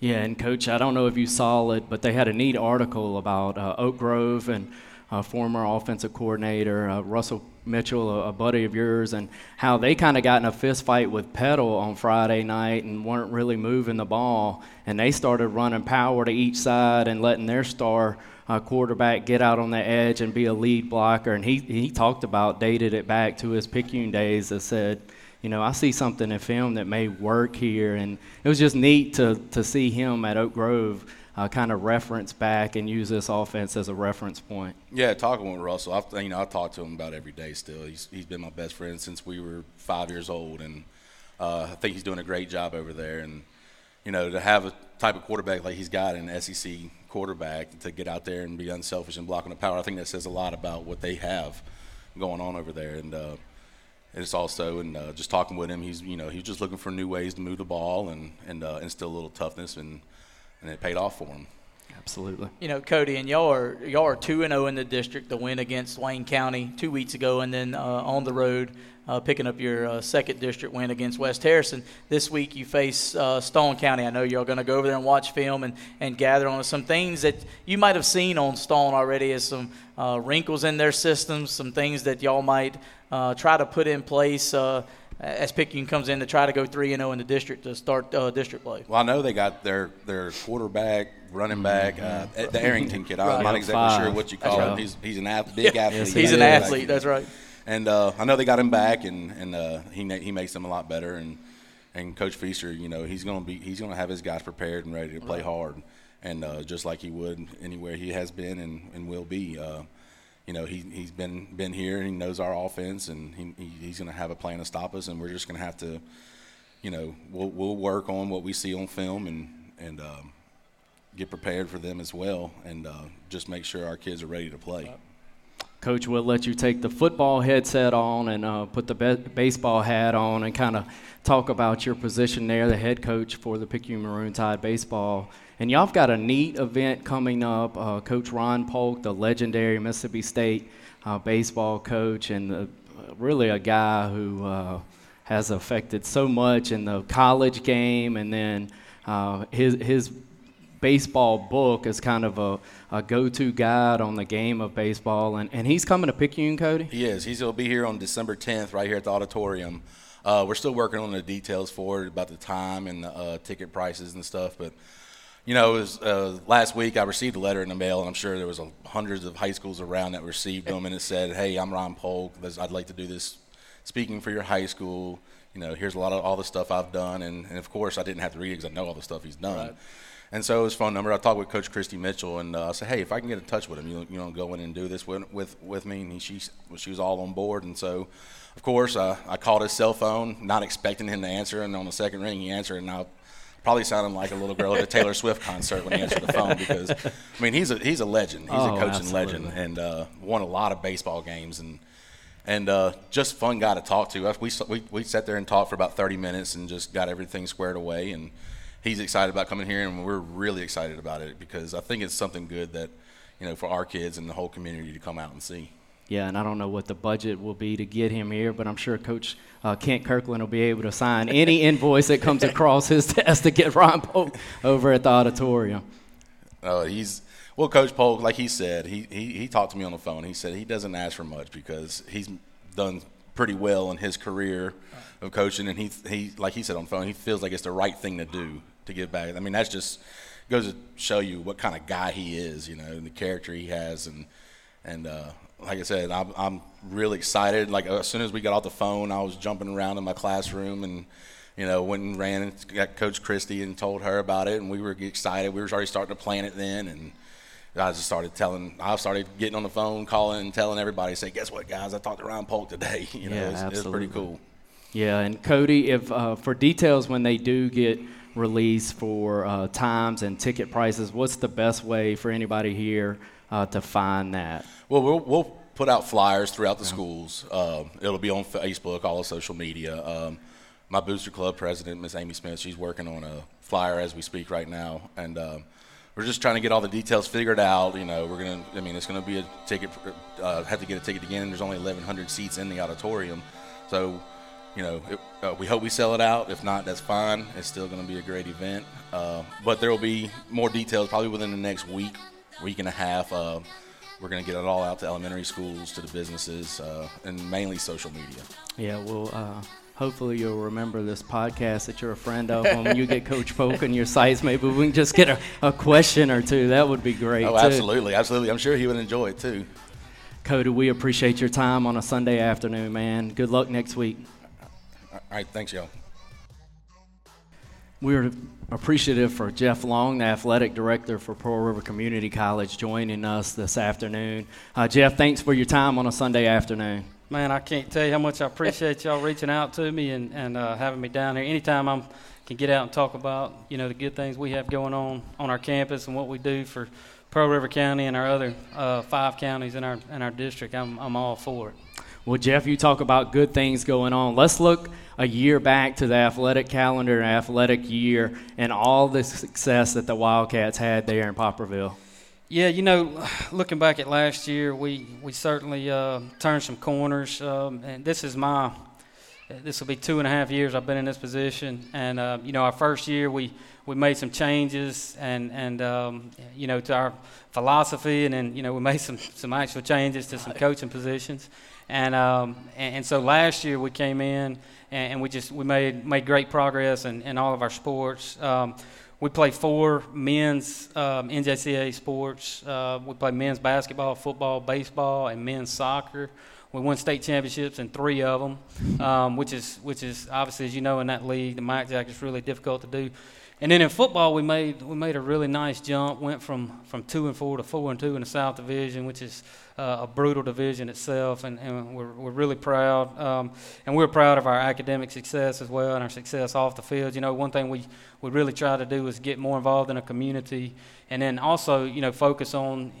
Yeah, and coach, I don't know if you saw it, but they had a neat article about uh, Oak Grove and uh, former offensive coordinator uh, Russell Mitchell, a, a, buddy of yours, and how they kind of got in a fist fight with Petal on Friday night and weren't really moving the ball, and they started running power to each side and letting their star uh, quarterback get out on the edge and be a lead blocker. And he he talked about dated it back to his Picayune days that said. You know, I see something in film that may work here, and it was just neat to to see him at Oak Grove uh, kind of reference back and use this offense as a reference point. Yeah, talking with Russell, I've, you know, I talk to him about every day. Still, he's he's been my best friend since we were five years old, and uh, I think he's doing a great job over there. And you know, to have a type of quarterback like he's got, an SEC quarterback, to get out there and be unselfish and blocking the power, I think that says a lot about what they have going on over there. And uh, it's also and uh, just talking with him, he's you know he's just looking for new ways to move the ball and and uh, instill a little toughness and and it paid off for them. Absolutely. You know, Cody, and y'all are y'all are two and zero oh in the district. The win against Wayne County two weeks ago, and then uh, on the road uh, picking up your uh, second district win against West Harrison. This week you face uh, Stone County. I know you're going to go over there and watch film and, and gather on some things that you might have seen on Stone already as some uh, wrinkles in their systems, some things that y'all might uh, try to put in place as Picayune comes in to try to go three and zero oh in the district to start uh, district play. Well, I know they got their their quarterback, running back, uh, the Arrington kid. I'm not exactly sure what you call him. He's he's an ath- big yeah. athlete. He's an athlete. That's right. And uh, I know they got him back, and and uh, he he makes them a lot better. And and Coach Feaster, you know, he's gonna be he's gonna have his guys prepared and ready to play right. hard, and uh, just like he would anywhere he has been and, and will be. You know, he, he's been been here and he knows our offense, and he, he's going to have a plan to stop us, and we're just going to have to, you know, we'll, we'll work on what we see on film and and um, get prepared for them as well, and uh, just make sure our kids are ready to play. Coach, we'll let you take the football headset on and uh, put the be- baseball hat on and kind of talk about your position there, the head coach for the Picayune Maroon Tide baseball. And y'all have got a neat event coming up. Uh, coach Ron Polk, the legendary Mississippi State uh, baseball coach, and the, really a guy who uh, has affected so much in the college game, and then uh, his his baseball book is kind of a, a go-to guide on the game of baseball, and, and he's coming to Picayune, Cody. He is. He's going to be here on December 10th, right here at the auditorium. Uh, we're still working on the details for it about the time and the uh, ticket prices and stuff, but you know, it was uh, last week I received a letter in the mail, and I'm sure there was a, hundreds of high schools around that received them, and it said, "Hey, I'm Ron Polk. I'd like to do this speaking for your high school. You know, here's a lot of all the stuff I've done, and, and of course I didn't have to read it because I know all the stuff he's done." Right. And so his phone number. I talked with Coach Christy Mitchell, and uh, I said, "Hey, if I can get in touch with him, you you know, go in and do this with with, with me." And he, she she was all on board, and so, of course, uh, I called his cell phone, not expecting him to answer, and on the second ring, he answered, and I probably sounded like a little girl at a Taylor Swift concert when he answered the phone because, I mean, he's a he's a legend. He's oh, a coaching absolutely. legend and uh, won a lot of baseball games and and uh, just fun guy to talk to. We, we we sat there and talked for about 30 minutes and just got everything squared away. And he's excited about coming here, and we're really excited about it because I think it's something good that you know for our kids and the whole community to come out and see. Yeah, and I don't know what the budget will be to get him here, but I'm sure Coach uh, Kent Kirkland will be able to sign any invoice that comes across his desk to get Ron Polk over at the auditorium. Uh, he's well, Coach Polk, like he said, he, he he talked to me on the phone. He said he doesn't ask for much because he's done pretty well in his career of coaching, and he he like he said on the phone, he feels like it's the right thing to do to give back. I mean, that's just goes to show you what kind of guy he is, you know, and the character he has, and and uh, like I said, I'm, I'm really excited. Like as soon as we got off the phone, I was jumping around in my classroom and you know, went and ran and got Coach Christy and told her about it, and we were excited. We were already starting to plan it then, and I just started telling. I started getting on the phone, calling and telling everybody, say, "Guess what, guys? I talked to Ron Polk today." You know, yeah, it's, it's pretty cool. Yeah, and Cody, if uh, for details when they do get released for uh, times and ticket prices, what's the best way for anybody here uh, to find that? Well, we'll, we'll put out flyers throughout the yeah. schools. Uh, it'll be on Facebook, all the social media. Um, my booster club president, Miss Amy Smith, she's working on a flyer as we speak right now, and um, we're just trying to get all the details figured out. You know, we're gonna. I mean, it's gonna be a ticket. Uh, have to get a ticket again. There's only 1,100 seats in the auditorium, so you know, it, uh, we hope we sell it out. If not, that's fine. It's still going to be a great event. Uh, but there will be more details probably within the next week, week and a half. Uh, we're going to get it all out to elementary schools, to the businesses, uh, and mainly social media. Yeah, well, uh, hopefully you'll remember this podcast that you're a friend of. when you get Coach Polk your sites, maybe we can just get a, a question or two. That would be great. Oh, absolutely, absolutely. I'm sure he would enjoy it too. Cody, we appreciate your time on a Sunday afternoon, man. Good luck next week. All right, thanks, y'all. We're appreciative for Jeff Long, the athletic director for Pearl River Community College, joining us this afternoon. Uh, Jeff, thanks for your time on a Sunday afternoon. Man, I can't tell you how much I appreciate y'all reaching out to me and, and uh, having me down here. Anytime I can get out and talk about you know the good things we have going on on our campus and what we do for Pearl River County and our other uh, five counties in our in our district, I'm I'm all for it. Well, Jeff, you talk about good things going on. Let's look a year back to the athletic calendar and athletic year and all the success that the Wildcats had there in Poplarville. Yeah, you know, looking back at last year, we we certainly uh, turned some corners, um, and this is my this will be two and a half years I've been in this position, and uh, you know, our first year we we made some changes and and um, you know to our philosophy, and then you know we made some some actual changes to some coaching positions. And, um, and, and so last year we came in and, and, we just we made made great progress in, in all of our sports. Um, we play four men's um, NJCAA sports. Uh, we play men's basketball, football, baseball, and men's soccer. We won state championships in three of them, um, which is which is obviously, as you know, in that league, the MAC Jack is really difficult to do. And then in football, we made we made a really nice jump. Went from from two and four to four and two in the South Division, which is uh, a brutal division itself, and, and we're, we're really proud. Um, and we're proud of our academic success as well and our success off the field. You know, one thing we, we really try to do is get more involved in a community and then also, you know, focus on,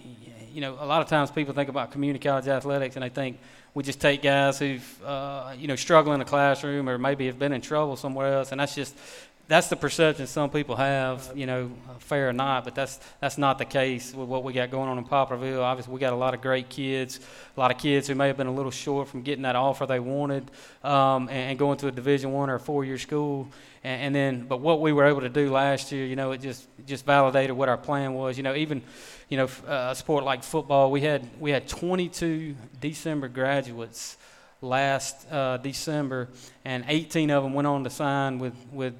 you know, a lot of times people think about community college athletics and they think we just take guys who've, uh, you know, struggle in the classroom or maybe have been in trouble somewhere else, and that's just that's the perception some people have, you know, fair or not, but that's that's not the case with what we got going on in Poplarville. Obviously, we got a lot of great kids, a lot of kids who may have been a little short from getting that offer they wanted, um, and, and, going to a Division One or a four-year school. And, and, then, but what we were able to do last year, you know, it just just validated what our plan was. You know, even, you know, uh, a sport like football, we had we had 22 December graduates last uh, December, and 18 of them went on to sign with with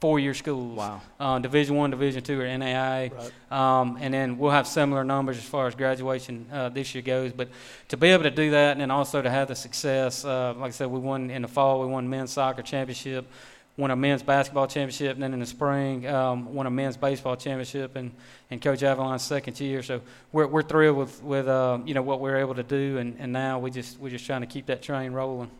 four-year schools. Wow. Uh, Division One, Division Two, or NAIA. Right. Um, and then we'll have similar numbers as far as graduation uh, this year goes. But to be able to do that, and then also to have the success, uh, like I said, we won in the fall. We won men's soccer championship. Won a men's basketball championship, and then in the spring, um, won a men's baseball championship, and, and Coach Avalon's second year. So we're, we're thrilled with with uh, you know what we're able to do, and, and now we just we're just trying to keep that train rolling.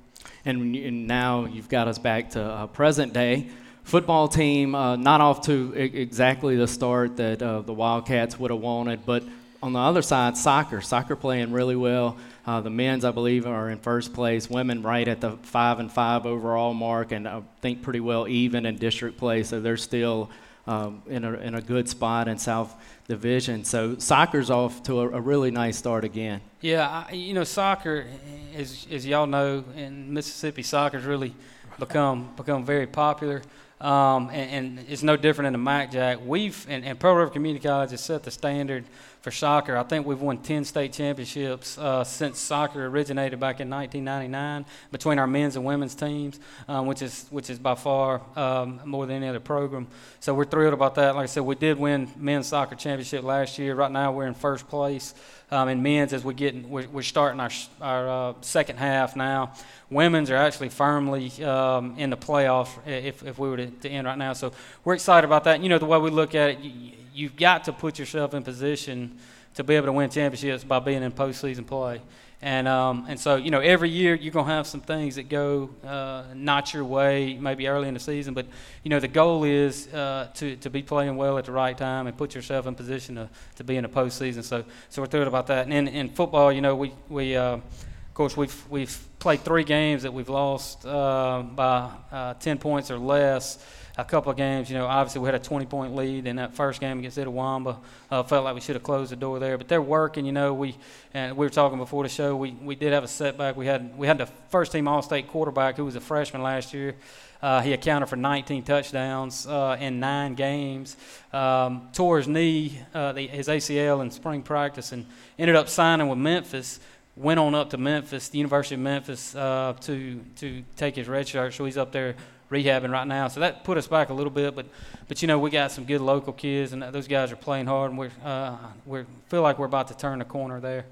And, and now you've got us back to uh, present day football team uh, not off to I- exactly the start that uh, the Wildcats would have wanted, but on the other side, soccer. Soccer playing really well. Uh, the men's, I believe, are in first place. Women right at the five and five overall mark, and I think pretty well even in district play. So they're still um, in a in a good spot in South Division. So soccer's off to a, a really nice start again. Yeah, I, you know, soccer, as as y'all know, in Mississippi, soccer's really become become very popular. Um, and, and, it's no different in the MAC Jack. We've and, and Pearl River Community College has set the standard for soccer. I think we've won 10 state championships uh, since soccer originated back in 1999 between our men's and women's teams, um, which is which is by far um, more than any other program. So we're thrilled about that. Like I said, we did win men's soccer championship last year. Right now we're in first place um, in men's as we get we're, we're starting our our uh, second half now. Women's are actually firmly um, in the playoffs if, if we were to, to, end right now. So we're excited about that. You know the way we look at it. You, you've got to put yourself in position to be able to win championships by being in postseason play. And um, and so you know every year you're gonna have some things that go uh, not your way, maybe early in the season. But you know the goal is uh, to to be playing well at the right time and put yourself in position to, to be in the postseason. So so we're thrilled about that. And in, in football, you know we we uh, of course we've we've played three games that we've lost uh, by uh, ten points or less a couple of games. You know, obviously we had a 20 point lead in that first game against Itawamba. Uh, felt like we should have closed the door there, but they're working. You know, we and we were talking before the show. We we did have a setback. We had we had the first team All State quarterback who was a freshman last year. Uh, he accounted for 19 touchdowns uh, in nine games. Um, tore his knee, uh, the, his ACL in spring practice, and ended up signing with Memphis went on up to Memphis, the University of Memphis, uh, to to take his red shirt. So he's up there rehabbing right now. So that put us back a little bit, but but you know we got some good local kids, and those guys are playing hard, and we uh, we feel like we're about to turn the corner there.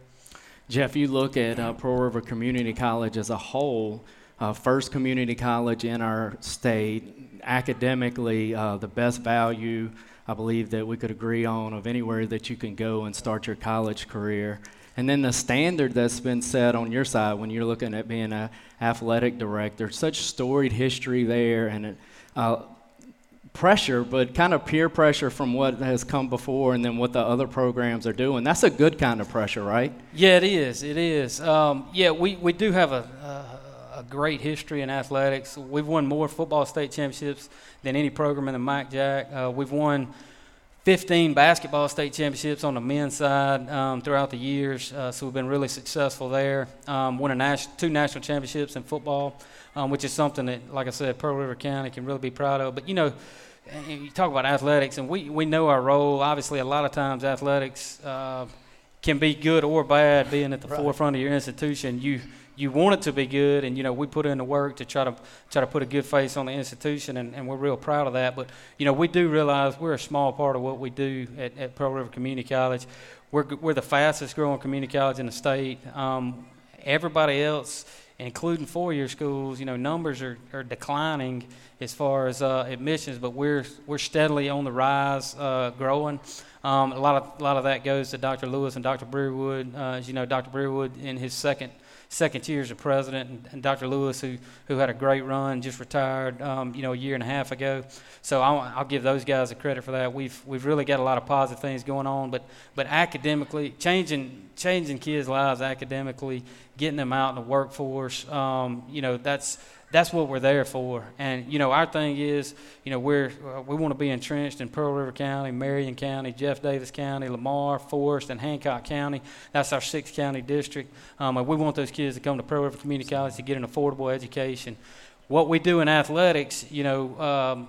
Jeff, you look at uh, Pearl River Community College as a whole, uh, first community college in our state, academically uh, the best value I believe that we could agree on of anywhere that you can go and start your college career. And then the standard that's been set on your side when you're looking at being an athletic director, such storied history there and uh, pressure, but kind of peer pressure from what has come before and then what the other programs are doing. That's a good kind of pressure, right? Yeah, it is. It is. Um, yeah, we, we do have a, a, great history in athletics. We've won more football state championships than any program in the MAC Jack. Uh, we've won 15 basketball state championships on the men's side um, throughout the years, uh, so we've been really successful there. Um, won a nas- two national championships in football, um, which is something that, like I said, Pearl River County can really be proud of. But you know, you talk about athletics, and we we know our role. Obviously, a lot of times athletics uh, can be good or bad. Being at the right. forefront of your institution, you you want it to be good, and you know we put in the work to try to try to put a good face on the institution, and, and we're real proud of that. But you know we do realize we're a small part of what we do at, at Pearl River Community College. We're we're the fastest growing community college in the state. Um, everybody else, including four-year schools, you know numbers are, are declining as far as uh, admissions, but we're we're steadily on the rise, uh, growing. Um, a lot of a lot of that goes to Dr. Lewis and Dr. Breerwood. Uh, as you know, Dr. Breerwood in his second – second year as a president, and, and, Dr. Lewis, who who had a great run, just retired, um, you know, a year and a half ago. So I'll, I'll, give those guys the credit for that. We've we've really got a lot of positive things going on, but but academically, changing changing kids' lives academically, getting them out in the workforce, um, you know, that's that's what we're there for. And you know, our thing is, you know, we're we want to be entrenched in Pearl River County, Marion County, Jeff Davis County, Lamar, Forrest, and Hancock County. That's our six county district. Um, and we want those kids to come to Pearl River Community College to get an affordable education. What we do in athletics, you know, um,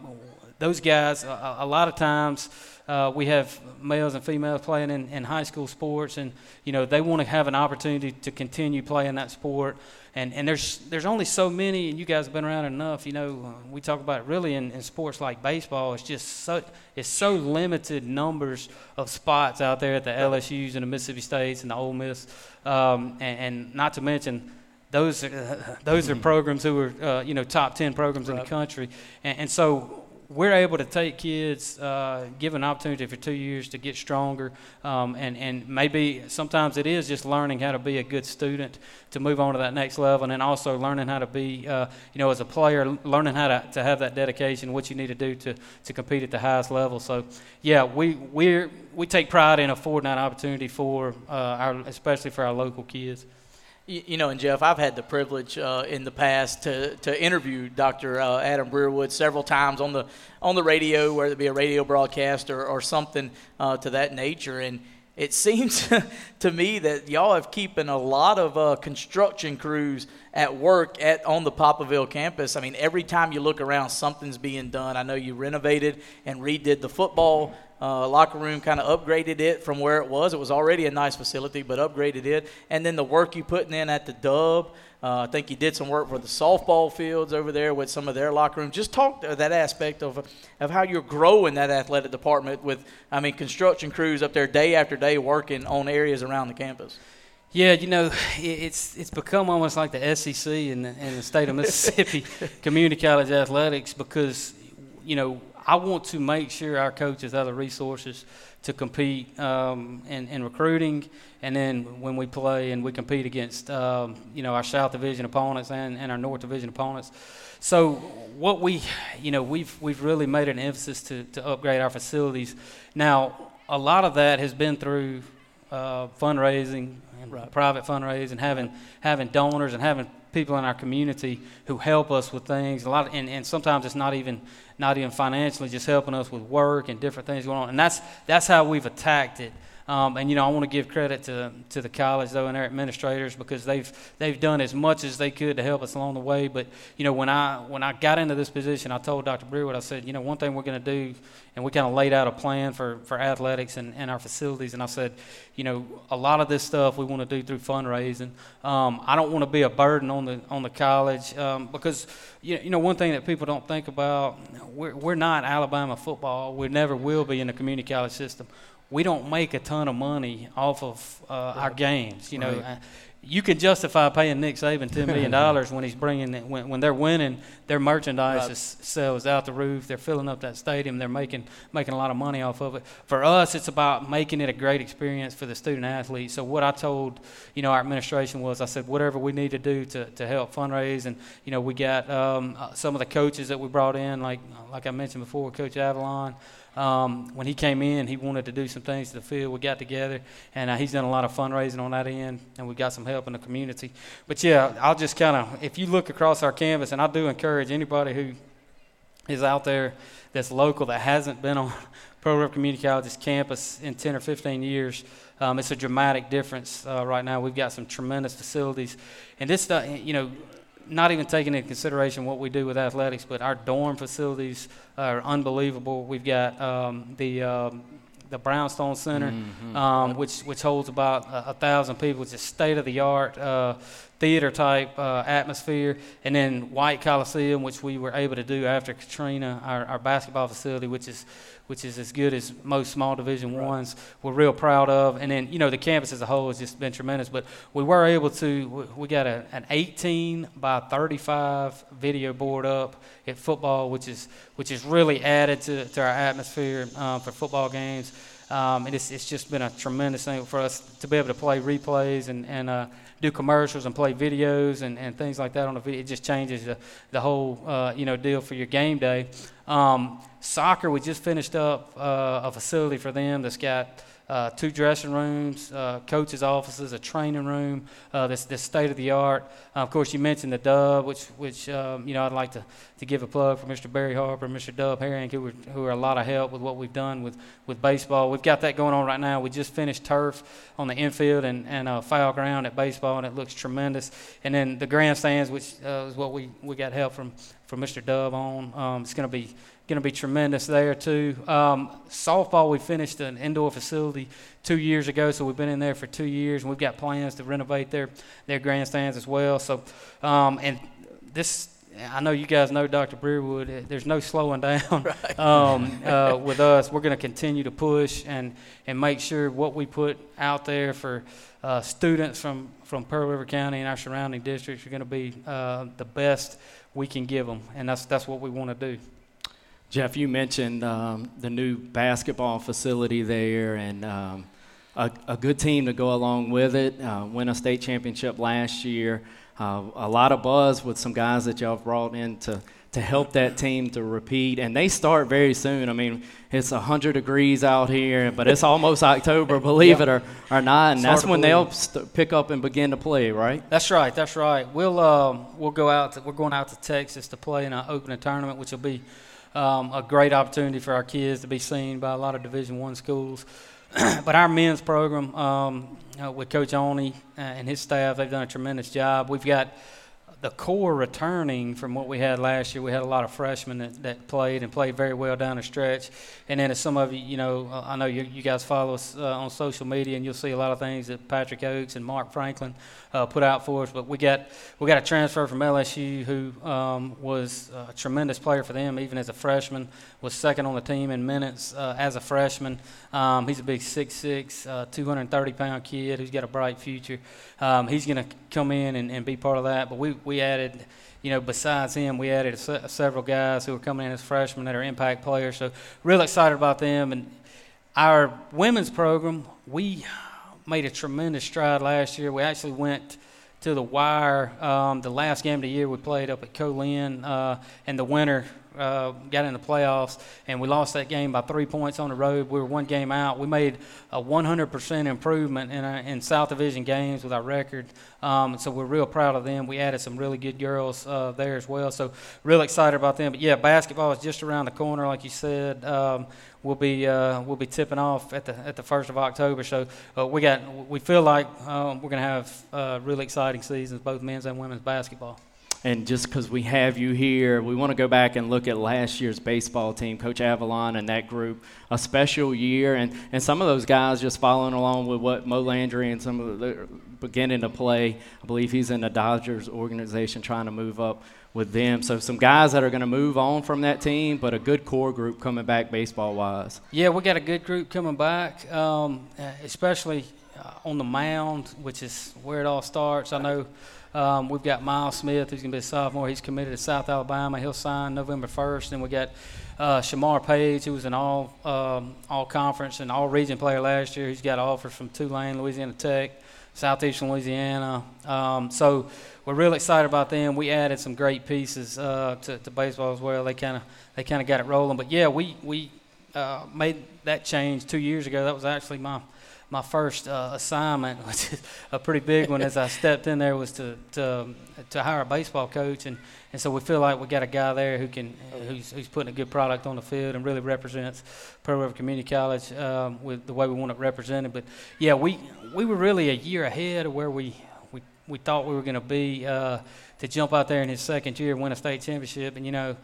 those guys, a, a lot of times. Uh, we have males and females playing in, in high school sports, and you know they want to have an opportunity to continue playing that sport and and there's there's only so many, and you guys have been around enough. You know, uh, we talk about it really in, in sports like baseball. It's just so it's so limited numbers of spots out there at the LSU's and the Mississippi States and the Ole Miss, um, and, and, not to mention. Those are, those are programs who are uh, you know top ten programs right. in the country, and, and so we're able to take kids, uh, give an opportunity for two years to get stronger, um, and and maybe sometimes it is just learning how to be a good student to move on to that next level, and then also learning how to be, uh, you know, as a player, learning how to, to have that dedication, what you need to do to, to compete at the highest level. So, yeah, we we we take pride in affording that opportunity for uh, our, especially for our local kids. You know, and Jeff, I've had the privilege uh, in the past to, to interview Dr. Uh, Adam Breerwood several times on the on the radio, whether it be a radio broadcast or, or something uh, to that nature. And it seems to me that y'all have keeping a lot of uh, construction crews at work at on the Poplarville campus. I mean, every time you look around, something's being done. I know you renovated and redid the football uh, locker room kind of upgraded it from where it was. It was already a nice facility, but upgraded it. And then the work you putting in at the Dub. Uh, I think you did some work for the softball fields over there with some of their locker room. Just talk that aspect of of how you're growing that athletic department with, I mean, construction crews up there day after day working on areas around the campus. Yeah, you know, it's it's become almost like the SEC in the, in the state of Mississippi community college athletics because you know I want to make sure our coaches have the resources to compete um, in, in recruiting, and then when we play and we compete against um, you know our South Division opponents and, and our North Division opponents. So what we you know we've we've really made an emphasis to to upgrade our facilities. Now a lot of that has been through uh, fundraising and right. private fundraising, having having donors and having people in our community who help us with things. A lot, of, and, and sometimes it's not even not even financially, just helping us with work and different things going on. And that's that's how we've attacked it. Um, and you know, I want to give credit to to the college though and their administrators because they've they've done as much as they could to help us along the way. But you know, when I when I got into this position, I told Dr. Brewer, I said, you know, one thing we're going to do, and we kind of laid out a plan for for athletics and, and our facilities. And I said, you know, a lot of this stuff we want to do through fundraising. Um, I don't want to be a burden on the on the college um, because you you know one thing that people don't think about we're we're not Alabama football. We never will be in the community college system we don't make a ton of money off of uh, our games. You know, right. Uh, you can justify paying Nick Saban ten million dollars when he's bringing it, when when they're winning, their merchandise right. is, sells out the roof. They're filling up that stadium. They're making making a lot of money off of it. For us, it's about making it a great experience for the student athlete. So what I told you know our administration was, I said whatever we need to do to, to help fundraise, and you know we got um, uh, some of the coaches that we brought in, like like I mentioned before, Coach Avalon. Um, when he came in, he wanted to do some things to the field. We got together, and uh, he's done a lot of fundraising on that end, and we got some help in the community. But yeah, I'll just kind of, if you look across our canvas, and I do encourage anybody who is out there that's local that hasn't been on Pearl River Community College's campus in 10 or 15 years. Um, it's a dramatic difference uh, right now. We've got some tremendous facilities, and this, uh, you know, not even taking into consideration what we do with athletics, but our dorm facilities are unbelievable. We've got um, the um, the Brownstone Center, mm-hmm. um, which which holds about a, a thousand people. It's a state of the art uh, theater type uh, atmosphere, and then White Coliseum, which we were able to do after Katrina, our, our basketball facility, which is which is as good as most small Division right. ones. We're real proud of, and then you know the campus as a whole has just been tremendous. But we were able to. We got a, an 18 by 35 video board up at football, which is which is really added to, to our atmosphere um, for football games. Um, and it's, it's just been a tremendous thing for us to be able to play replays and, and uh, do commercials and play videos and, and things like that on the video. It just changes the, the whole uh, you know deal for your game day. Um, soccer, we just finished up uh, a facility for them that's got uh, two dressing rooms, uh, coaches' offices, a training room. Uh, this, this state of the art. Uh, of course, you mentioned the Dub, which which um, you know I'd like to, to give a plug for Mr. Barry Harper, Mr. Dub Herring, who are, who are a lot of help with what we've done with, with baseball. We've got that going on right now. We just finished turf on the infield and and uh, foul ground at baseball, and it looks tremendous. And then the grandstands, which uh, is what we, we got help from from Mr. Dub on. Um, it's going to be going to be tremendous there too. Um, softball, we finished an indoor facility two years ago, so we've been in there for two years, and we've got plans to renovate their their grandstands as well. So, um, and this. I know you guys know Dr. Breerwood. There's no slowing down right. um, uh, with us. We're going to continue to push and, and make sure what we put out there for uh, students from, from Pearl River County and our surrounding districts are going to be uh, the best we can give them, and that's that's what we want to do. Jeff, you mentioned um, the new basketball facility there and um, a, a, good team to go along with it. Uh, win a state championship last year. Uh, a lot of buzz with some guys that y'all brought in to, to help that team to repeat. And they start very soon. I mean, it's 100 degrees out here, but it's almost October, believe it or, or not. And that's when they'll st- pick up and begin to play, right? That's right. That's right. We'll, um, we'll go out. To, we're going out to Texas to play in an opening tournament, which will be – um, a great opportunity for our kids to be seen by a lot of Division One schools. but our men's program um, uh, with Coach Oni uh, and his staff, they've done a tremendous job. We've got the core returning from what we had last year. We had a lot of freshmen that, that played and played very well down the stretch. And then, as some of you, you know, I know you, you guys follow us uh, on social media, and you'll see a lot of things that Patrick Oaks and Mark Franklin uh, put out for us. But we got we got a transfer from LSU who um, was a tremendous player for them, even as a freshman. Was second on the team in minutes uh, as a freshman. Um, he's a big 6'6", uh, 230 pound kid who's got a bright future. Um, he's going to come in and, and be part of that. But we we added you know, besides him, we added se- several guys who are coming in as freshmen that are impact players. So, real excited about them. And our women's program, we made a tremendous stride last year. We actually went to the wire um, the last game of the year we played up at Co-Lin uh, in the winter uh, got in the playoffs, and we lost that game by three points on the road. We were one game out. We made a 100% improvement in, our, in South Division games with our record. Um, so we're real proud of them. We added some really good girls uh, there as well. So real excited about them. But yeah, basketball is just around the corner, like you said. Um, we'll be uh, we'll be tipping off at the at the first of October. So uh, we got we feel like um, we're going to have uh, really exciting seasons, both men's and women's basketball. And just because we have you here, we want to go back and look at last year's baseball team, Coach Avalon and that group. A special year, and, and some of those guys just following along with what Mo Landry and some of the beginning to play. I believe he's in the Dodgers organization trying to move up with them. So some guys that are going to move on from that team, but a good core group coming back baseball wise. Yeah, we got a good group coming back, um, especially uh, on the mound, which is where it all starts. I know. Um, we've got Miles Smith, who's going to be a sophomore. He's committed to South Alabama. He'll sign November 1st. And we got uh, Shamar Page, who was an all um, all conference and all region player last year. He's got offers from Tulane, Louisiana Tech, Southeastern Louisiana. Um, so we're really excited about them. We added some great pieces uh, to, to, baseball as well. They kind of they kind of got it rolling. But yeah, we we uh, made that change two years ago. That was actually my my first uh, assignment, which is a pretty big one, as I stepped in there, was to to, to hire a baseball coach, and, and so we feel like we got a guy there who can who's, who's putting a good product on the field and really represents Pearl River Community College um, with the way we want it represented. But yeah, we we were really a year ahead of where we we, we thought we were going to be uh, to jump out there in his second year, win a state championship, and you know.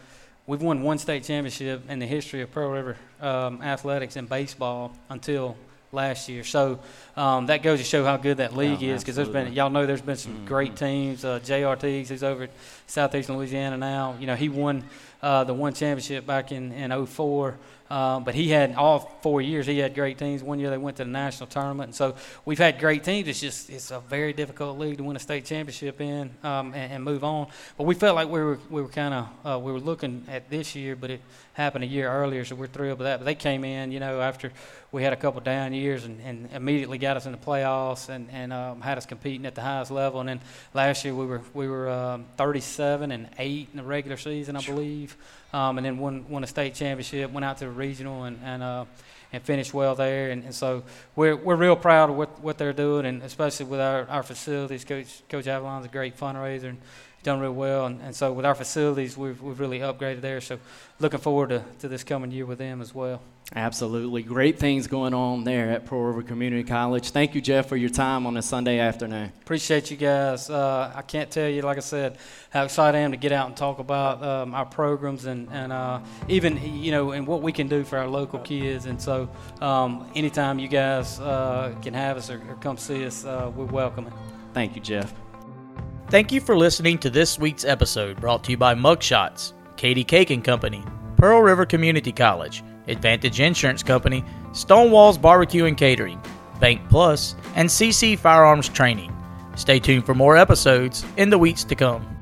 We've won one state championship in the history of Pearl River um, athletics and baseball until last year. So um, that goes to show how good that league is because there's been y'all know there's been some mm-hmm. great teams. Uh, Jay Artigues he's over at Southeastern Louisiana now. You know he won uh, the one championship back in in 04. Uh, but he had all four years. He had great teams. One year they went to the national tournament, and so we've had great teams. It's just it's a very difficult league to win a state championship in um, and, and, move on. But we felt like we were we were kind of uh, we were looking at this year, but it happened a year earlier, so we're thrilled with that. But they came in, you know, after we had a couple down years and, and immediately got us in the playoffs and, and um, had us competing at the highest level. And then last year we were we were um, 37 and eight in the regular season, I believe um, and then won won a state championship. Went out to a regional and and uh, and finished well there. And, and so we're we're real proud of what what they're doing, and especially with our, our facilities. Coach Coach Avalon's a great fundraiser and done real well. And, and so with our facilities, we've we've really upgraded there. So looking forward to, to this coming year with them as well. Absolutely. Great things going on there at Pearl River Community College. Thank you, Jeff, for your time on a Sunday afternoon. Appreciate you guys. Uh, I can't tell you, like I said, how excited I am to get out and talk about um, our programs and, and uh, even, you know, and what we can do for our local kids. And so um, anytime you guys uh, can have us or, or come see us, uh, we're welcoming. Thank you, Jeff. Thank you for listening to this week's episode brought to you by Mugshots, Katie Cake and Company, Pearl River Community College, Advantage Insurance Company, Stonewalls Barbecue and Catering, Bank Plus, and CC Firearms Training. Stay tuned for more episodes in the weeks to come.